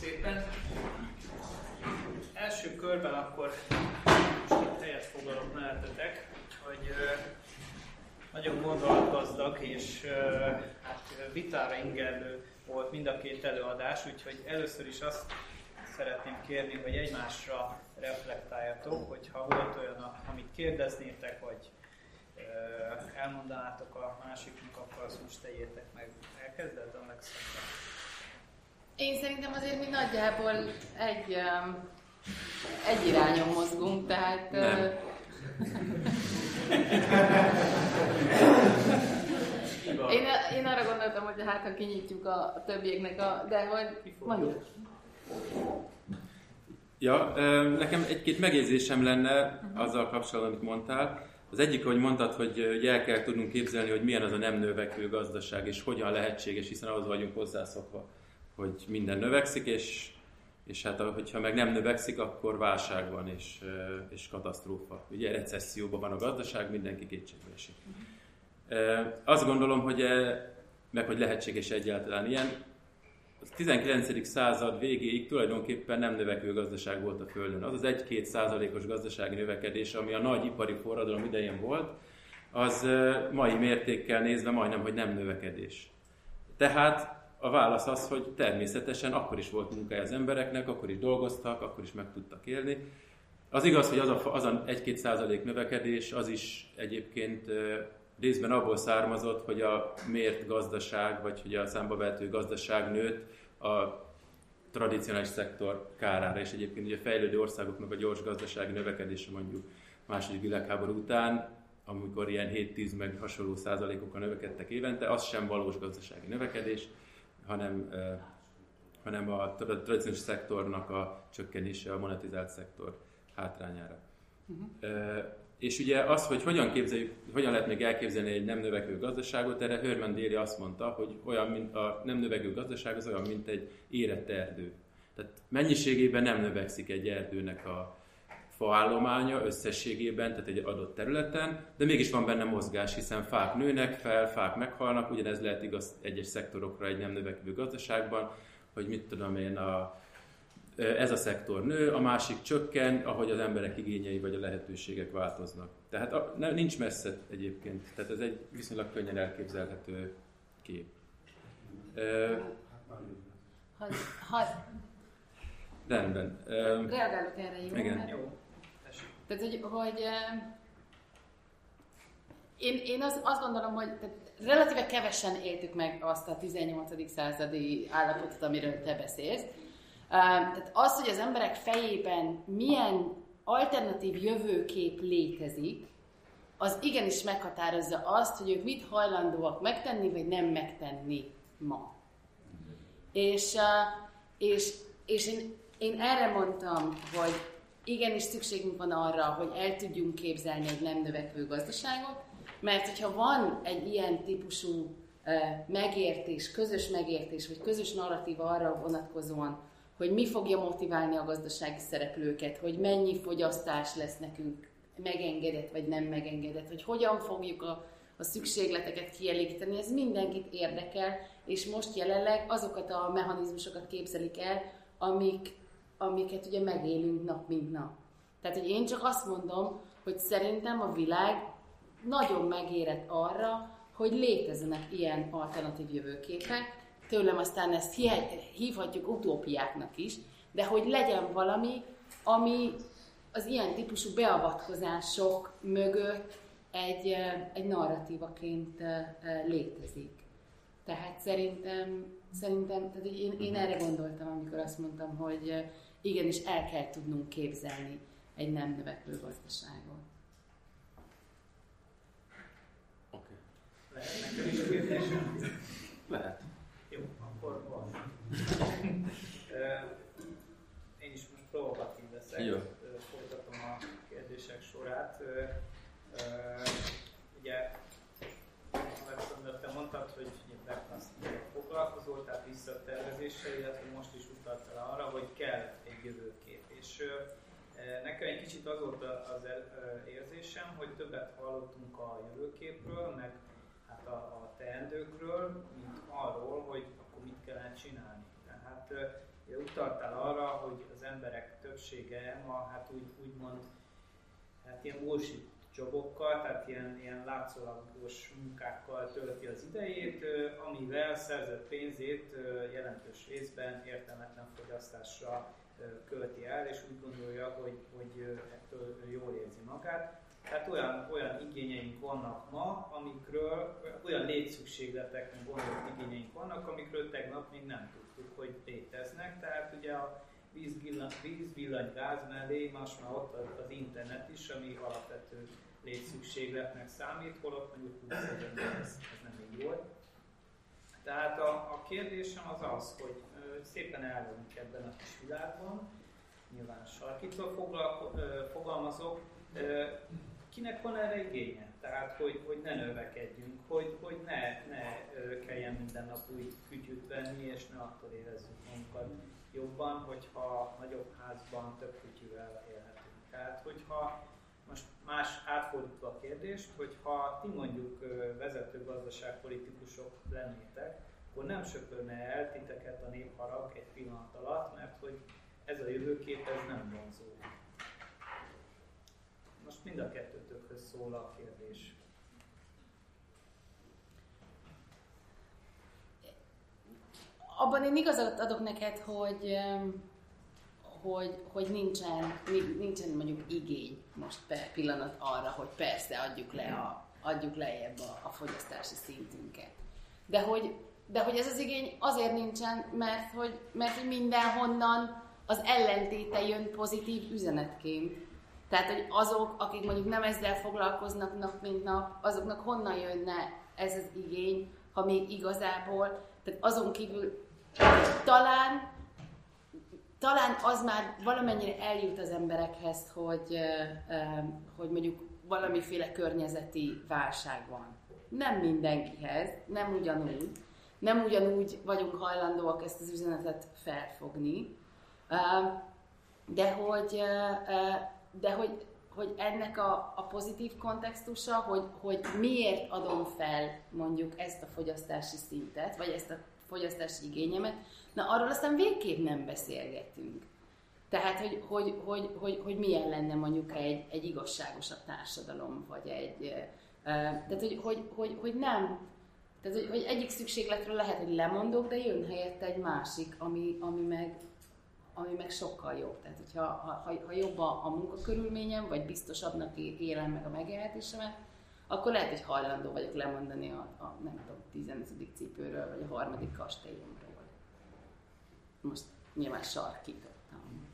szépen. Első körben akkor most helyet foglalok mellettetek, hogy nagyon gondolatgazdag és hát vitára ingerlő volt mind a két előadás, úgyhogy először is azt szeretném kérni, hogy egymásra reflektáljatok, hogyha volt olyan, amit kérdeznétek, vagy elmondanátok a másiknak, akkor azt most tegyétek meg. Elkezded, Alexandra? Én szerintem azért mi nagyjából egy, egy irányon mozgunk, tehát... Nem. én, én arra gondoltam, hogy hát ha kinyitjuk a, többieknek a... De hogy mondjuk. Ja, nekem egy-két megjegyzésem lenne azzal kapcsolatban, amit mondtál. Az egyik, hogy mondtad, hogy el kell tudnunk képzelni, hogy milyen az a nem növekvő gazdaság, és hogyan lehetséges, hiszen ahhoz vagyunk hozzászokva, hogy minden növekszik, és, és hát hogyha meg nem növekszik, akkor válság van, és, és katasztrófa. Ugye recesszióban van a gazdaság, mindenki kétségbe esik. Azt gondolom, hogy meg hogy lehetséges egyáltalán ilyen, a 19. század végéig tulajdonképpen nem növekvő gazdaság volt a Földön. Az az 1-2 százalékos gazdasági növekedés, ami a nagy ipari forradalom idején volt, az mai mértékkel nézve majdnem, hogy nem növekedés. Tehát a válasz az, hogy természetesen akkor is volt munkája az embereknek, akkor is dolgoztak, akkor is meg tudtak élni. Az igaz, hogy az a, az a 1-2 százalék növekedés, az is egyébként részben abból származott, hogy a mért gazdaság, vagy hogy a számba vehető gazdaság nőtt a tradicionális szektor kárára, és egyébként ugye a fejlődő országoknak a gyors gazdasági növekedése mondjuk második világháború után, amikor ilyen 7-10 meg hasonló százalékokkal növekedtek évente, az sem valós gazdasági növekedés, hanem, eh, hanem a tradicionális szektornak a csökkenése a monetizált szektor hátrányára. Uh-huh. Eh, és ugye az, hogy hogyan, képzeljük, hogyan lehet még elképzelni egy nem növekvő gazdaságot, erre Herman Déli azt mondta, hogy olyan, mint a nem növekvő gazdaság az olyan, mint egy érett erdő. Tehát mennyiségében nem növekszik egy erdőnek a faállománya összességében, tehát egy adott területen, de mégis van benne mozgás, hiszen fák nőnek fel, fák meghalnak, ugyanez lehet igaz egyes szektorokra egy nem növekvő gazdaságban, hogy mit tudom én, a ez a szektor nő, a másik csökken, ahogy az emberek igényei vagy a lehetőségek változnak. Tehát a, ne, nincs messze egyébként, tehát ez egy viszonylag könnyen elképzelhető kép. Ha, ha... Rendben. Reagálok erre, jó? Igen. Jó. Tehát, hogy, hogy én, én azt, azt gondolom, hogy tehát relatíve kevesen éltük meg azt a 18. századi állapotot, amiről te beszélsz, tehát az, hogy az emberek fejében milyen alternatív jövőkép létezik, az igenis meghatározza azt, hogy ők mit hajlandóak megtenni, vagy nem megtenni ma. És, és, és én, én erre mondtam, hogy igenis szükségünk van arra, hogy el tudjunk képzelni egy nem növekvő gazdaságot, mert hogyha van egy ilyen típusú megértés, közös megértés, vagy közös narratíva arra vonatkozóan, hogy mi fogja motiválni a gazdasági szereplőket, hogy mennyi fogyasztás lesz nekünk megengedett vagy nem megengedett, hogy hogyan fogjuk a, a szükségleteket kielégíteni, ez mindenkit érdekel, és most jelenleg azokat a mechanizmusokat képzelik el, amik, amiket ugye megélünk nap mint nap. Tehát, hogy én csak azt mondom, hogy szerintem a világ nagyon megérett arra, hogy léteznek ilyen alternatív jövőképek, tőlem aztán ezt hívhatjuk utópiáknak is, de hogy legyen valami, ami az ilyen típusú beavatkozások mögött egy, egy narratívaként létezik. Tehát szerintem, szerintem tehát én, én erre gondoltam, amikor azt mondtam, hogy igenis el kell tudnunk képzelni egy nem növekvő gazdaságot. Oké. Okay. Lehet Lehet akkor van. Én is most provokatív leszek, Jó. folytatom a kérdések sorát. Ugye, Alexander, te mondtad, hogy backplastic foglalkozol, tehát visszatervezéssel, illetve most is jövőkép. És nekem egy kicsit az volt az érzésem, hogy többet hallottunk a jövőképről, meg hát a, a teendőkről, mint arról, hogy kellene csinálni. Tehát utaltál arra, hogy az emberek többsége ma hát úgy, úgymond hát ilyen bullshit jobokkal, tehát ilyen, ilyen látszólagos munkákkal tölti az idejét, amivel szerzett pénzét jelentős részben értelmetlen fogyasztásra költi el, és úgy gondolja, hogy, hogy ettől jól érzi magát. Tehát olyan, olyan igényeink vannak ma, amikről, olyan létszükségletek, meg gondolat igényeink vannak, amikről tegnap még nem tudtuk, hogy léteznek. Tehát ugye a víz, villany, gáz mellé most már ott az internet is, ami alapvető létszükségletnek számít, holott mondjuk 20 ez, ez nem így volt. Tehát a, a kérdésem az az, hogy ö, szépen elvonunk ebben a kis világban, nyilván sarkítva fogalmazok, ö, kinek van erre igénye? Tehát, hogy, hogy ne növekedjünk, hogy, hogy ne, ne kelljen minden nap új kütyűt venni, és ne attól érezzük magunkat jobban, hogyha nagyobb házban több kütyűvel élhetünk. Tehát, hogyha most más átfordítva a kérdést, hogy ha ti mondjuk vezető gazdaságpolitikusok lennétek, akkor nem söpörne el titeket a népharag egy pillanat alatt, mert hogy ez a jövőkép ez nem vonzó. Most mind a kettőtökhöz szól a kérdés. Abban én igazat adok neked, hogy hogy, hogy nincsen, nincsen mondjuk igény most per pillanat arra, hogy persze adjuk le a, adjuk lejjebb a, a fogyasztási szintünket. De hogy, de hogy ez az igény azért nincsen, mert hogy, mert hogy mindenhonnan az ellentéte jön pozitív üzenetként. Tehát, hogy azok, akik mondjuk nem ezzel foglalkoznak nap mint nap, azoknak honnan jönne ez az igény, ha még igazából, tehát azon kívül talán talán az már valamennyire eljut az emberekhez, hogy, hogy mondjuk valamiféle környezeti válság van. Nem mindenkihez, nem ugyanúgy. Nem ugyanúgy vagyunk hajlandóak ezt az üzenetet felfogni, de hogy, de hogy, hogy ennek a, a pozitív kontextusa, hogy, hogy miért adom fel mondjuk ezt a fogyasztási szintet, vagy ezt a fogyasztási igényemet, Na, arról aztán végképp nem beszélgetünk. Tehát, hogy, hogy, hogy, hogy, hogy milyen lenne mondjuk egy, egy igazságosabb társadalom, vagy egy... Tehát, hogy, hogy, hogy, hogy nem... Tehát, hogy, hogy egyik szükségletről lehet, hogy lemondok, de jön helyette egy másik, ami, ami, meg, ami meg sokkal jobb. Tehát, hogyha ha, ha jobb a, a munkakörülményem, vagy biztosabbnak élem meg a megélhetésemet, akkor lehet, hogy hajlandó vagyok lemondani a, a nem tudom, 15. cipőről, vagy a harmadik kastélyomról most nyilván sarkítottam.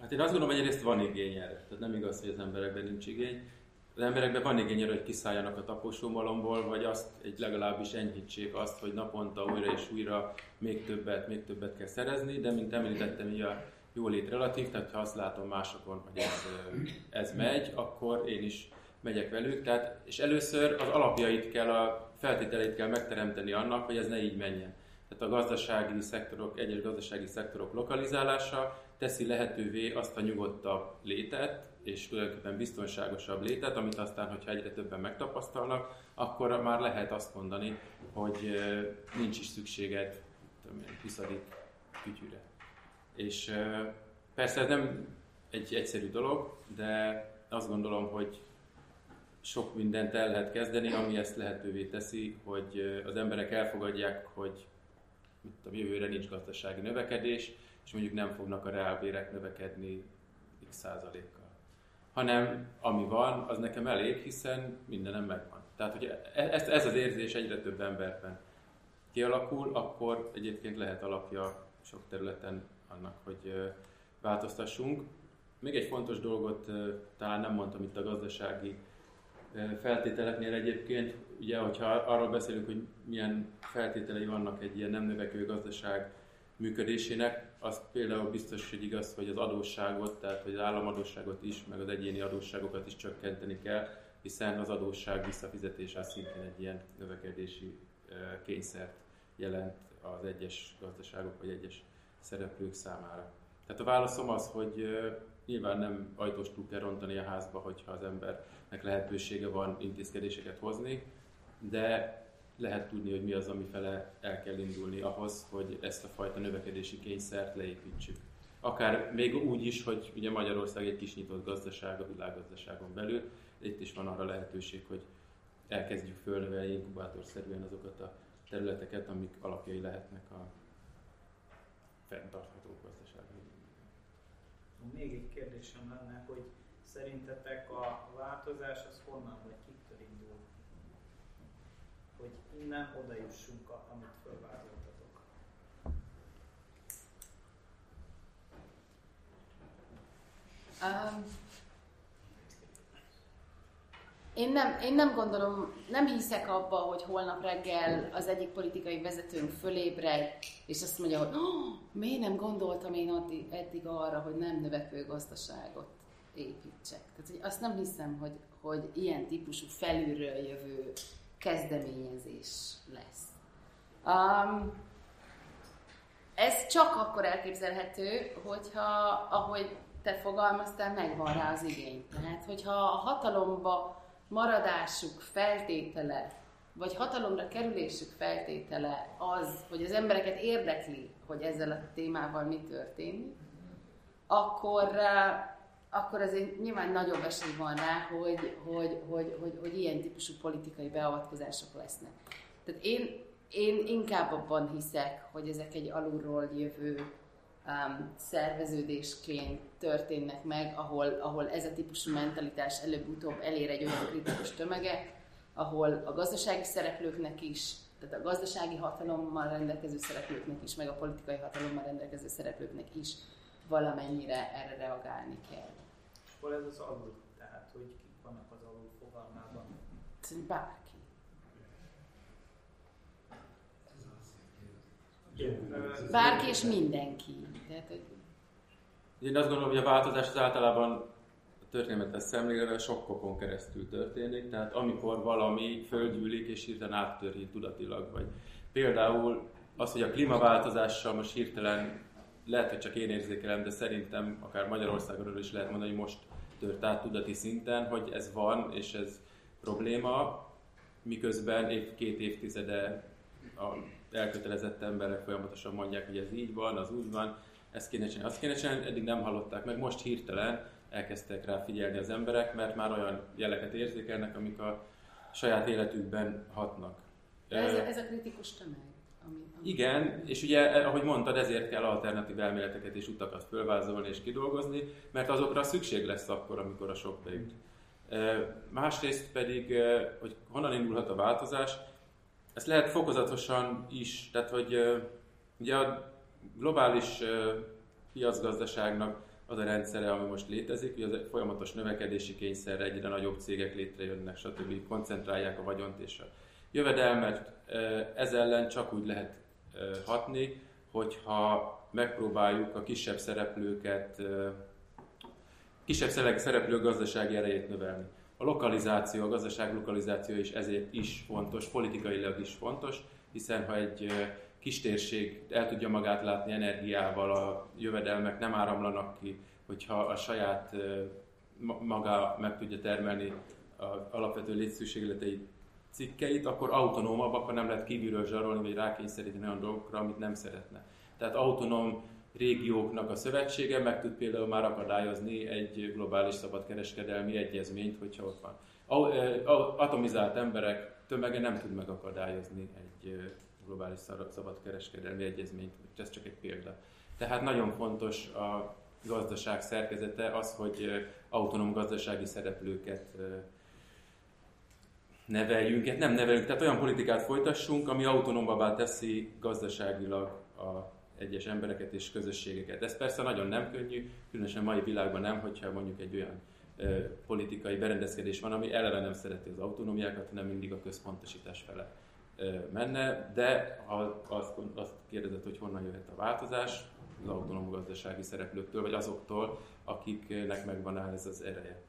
Hát én azt gondolom, hogy egyrészt van igény erre. Tehát nem igaz, hogy az emberekben nincs igény. Az emberekben van igény erre, hogy kiszálljanak a taposómalomból, vagy azt egy legalábbis enyhítsék azt, hogy naponta újra és újra még többet, még többet kell szerezni, de mint említettem, így a jólét relatív, tehát ha azt látom másokon, hogy ez, ez megy, akkor én is megyek velük. Tehát, és először az alapjait kell, a feltételeit kell megteremteni annak, hogy ez ne így menjen tehát a gazdasági szektorok, egyes gazdasági szektorok lokalizálása teszi lehetővé azt a nyugodtabb létet, és tulajdonképpen biztonságosabb létet, amit aztán, hogyha egyre többen megtapasztalnak, akkor már lehet azt mondani, hogy nincs is szükséged 20. kütyűre. És persze ez nem egy egyszerű dolog, de azt gondolom, hogy sok mindent el lehet kezdeni, ami ezt lehetővé teszi, hogy az emberek elfogadják, hogy mint a jövőre nincs gazdasági növekedés, és mondjuk nem fognak a reálbérek növekedni x százalékkal. Hanem ami van, az nekem elég, hiszen mindenem megvan. Tehát, hogy e- ez, ez az érzés egyre több emberben kialakul, akkor egyébként lehet alapja sok területen annak, hogy változtassunk. Még egy fontos dolgot talán nem mondtam itt a gazdasági feltételeknél egyébként, ugye, hogyha arról beszélünk, hogy milyen feltételei vannak egy ilyen nem növekvő gazdaság működésének, az például biztos, hogy igaz, hogy az adósságot, tehát hogy az államadósságot is, meg az egyéni adósságokat is csökkenteni kell, hiszen az adósság visszafizetése szintén egy ilyen növekedési kényszert jelent az egyes gazdaságok vagy egyes szereplők számára. Tehát a válaszom az, hogy nyilván nem ajtóstól kell rontani a házba, hogyha az embernek lehetősége van intézkedéseket hozni, de lehet tudni, hogy mi az, ami fele el kell indulni ahhoz, hogy ezt a fajta növekedési kényszert leépítsük. Akár még úgy is, hogy ugye Magyarország egy kis nyitott gazdaság a világgazdaságon belül, itt is van arra lehetőség, hogy elkezdjük fölnövelni inkubátorszerűen azokat a területeket, amik alapjai lehetnek a fenntartható gazdaságnak. Még egy kérdésem lenne, hogy szerintetek a változás az honnan vagy kiktől indul? Hogy innen oda jussunk, amit fölvázoltatok. Um, én nem, én nem gondolom, nem hiszek abba, hogy holnap reggel az egyik politikai vezetőnk fölébred, és azt mondja, hogy oh, miért nem gondoltam én addig, eddig arra, hogy nem növekvő gazdaságot építsek. Tehát hogy azt nem hiszem, hogy, hogy ilyen típusú felülről jövő kezdeményezés lesz. Um, ez csak akkor elképzelhető, hogyha, ahogy te fogalmaztál, megvan rá az igény. Tehát, hogyha a hatalomba maradásuk feltétele, vagy hatalomra kerülésük feltétele az, hogy az embereket érdekli, hogy ezzel a témával mi történik, akkor, akkor azért nyilván nagyobb esély van rá, hogy, hogy, hogy, hogy, hogy ilyen típusú politikai beavatkozások lesznek. Tehát én, én inkább abban hiszek, hogy ezek egy alulról jövő um, szerveződésként történnek meg, ahol, ahol ez a típusú mentalitás előbb-utóbb elér egy olyan kritikus tömeget, ahol a gazdasági szereplőknek is, tehát a gazdasági hatalommal rendelkező szereplőknek is, meg a politikai hatalommal rendelkező szereplőknek is valamennyire erre reagálni kell. Hol ez az alul? Tehát, hogy kik vannak az alul fogalmában? Bárki. Bárki és mindenki. Tehát, hogy... Én azt gondolom, hogy a változás az általában a történetet szemlélve sokkokon keresztül történik, tehát amikor valami földgyűlik és hirtelen áttöri tudatilag, vagy például az, hogy a klímaváltozással most hirtelen lehet, hogy csak én érzékelem, de szerintem akár Magyarországról is lehet mondani, hogy most tört át tudati szinten, hogy ez van, és ez probléma, miközben év, két évtizede a elkötelezett emberek folyamatosan mondják, hogy ez így van, az úgy van, ezt kéne csinálni, azt kéne csinálni, eddig nem hallották meg, most hirtelen elkezdtek rá figyelni az emberek, mert már olyan jeleket érzékelnek, amik a saját életükben hatnak. Ez, ez a kritikus tömeg. Ami, ami... Igen, és ugye, ahogy mondtad, ezért kell alternatív elméleteket és utakat fölvázolni és kidolgozni, mert azokra szükség lesz akkor, amikor a sok beüt. Másrészt pedig, hogy honnan indulhat a változás, ezt lehet fokozatosan is, tehát hogy ugye a globális piacgazdaságnak az a rendszere, ami most létezik, hogy az folyamatos növekedési kényszerre egyre nagyobb cégek létrejönnek, stb. koncentrálják a vagyont és a jövedelmet. Ez ellen csak úgy lehet hatni, hogyha megpróbáljuk a kisebb szereplőket, kisebb szereplő gazdasági erejét növelni. A lokalizáció, a gazdaság lokalizáció is ezért is fontos, politikailag is fontos, hiszen ha egy kis térség el tudja magát látni energiával, a jövedelmek nem áramlanak ki, hogyha a saját maga meg tudja termelni az alapvető létszűségletei cikkeit, akkor autonómabb, akkor nem lehet kívülről zsarolni, vagy rákényszeríteni olyan dolgokra, amit nem szeretne. Tehát autonóm régióknak a szövetsége meg tud például már akadályozni egy globális szabadkereskedelmi egyezményt, hogyha ott van. Atomizált emberek tömege nem tud megakadályozni egy globális szabadkereskedelmi egyezményt, ez csak egy példa. Tehát nagyon fontos a gazdaság szerkezete az, hogy autonóm gazdasági szereplőket neveljünk, nem nevelünk, tehát olyan politikát folytassunk, ami autonómabbá teszi gazdaságilag a egyes embereket és közösségeket. Ez persze nagyon nem könnyű, különösen mai világban nem, hogyha mondjuk egy olyan politikai berendezkedés van, ami eleve nem szereti az autonómiákat, hanem mindig a központosítás fele menne, de ha azt, azt kérdezett, hogy honnan jöhet a változás, az autonóm gazdasági szereplőktől, vagy azoktól, akiknek megvan ez az ereje.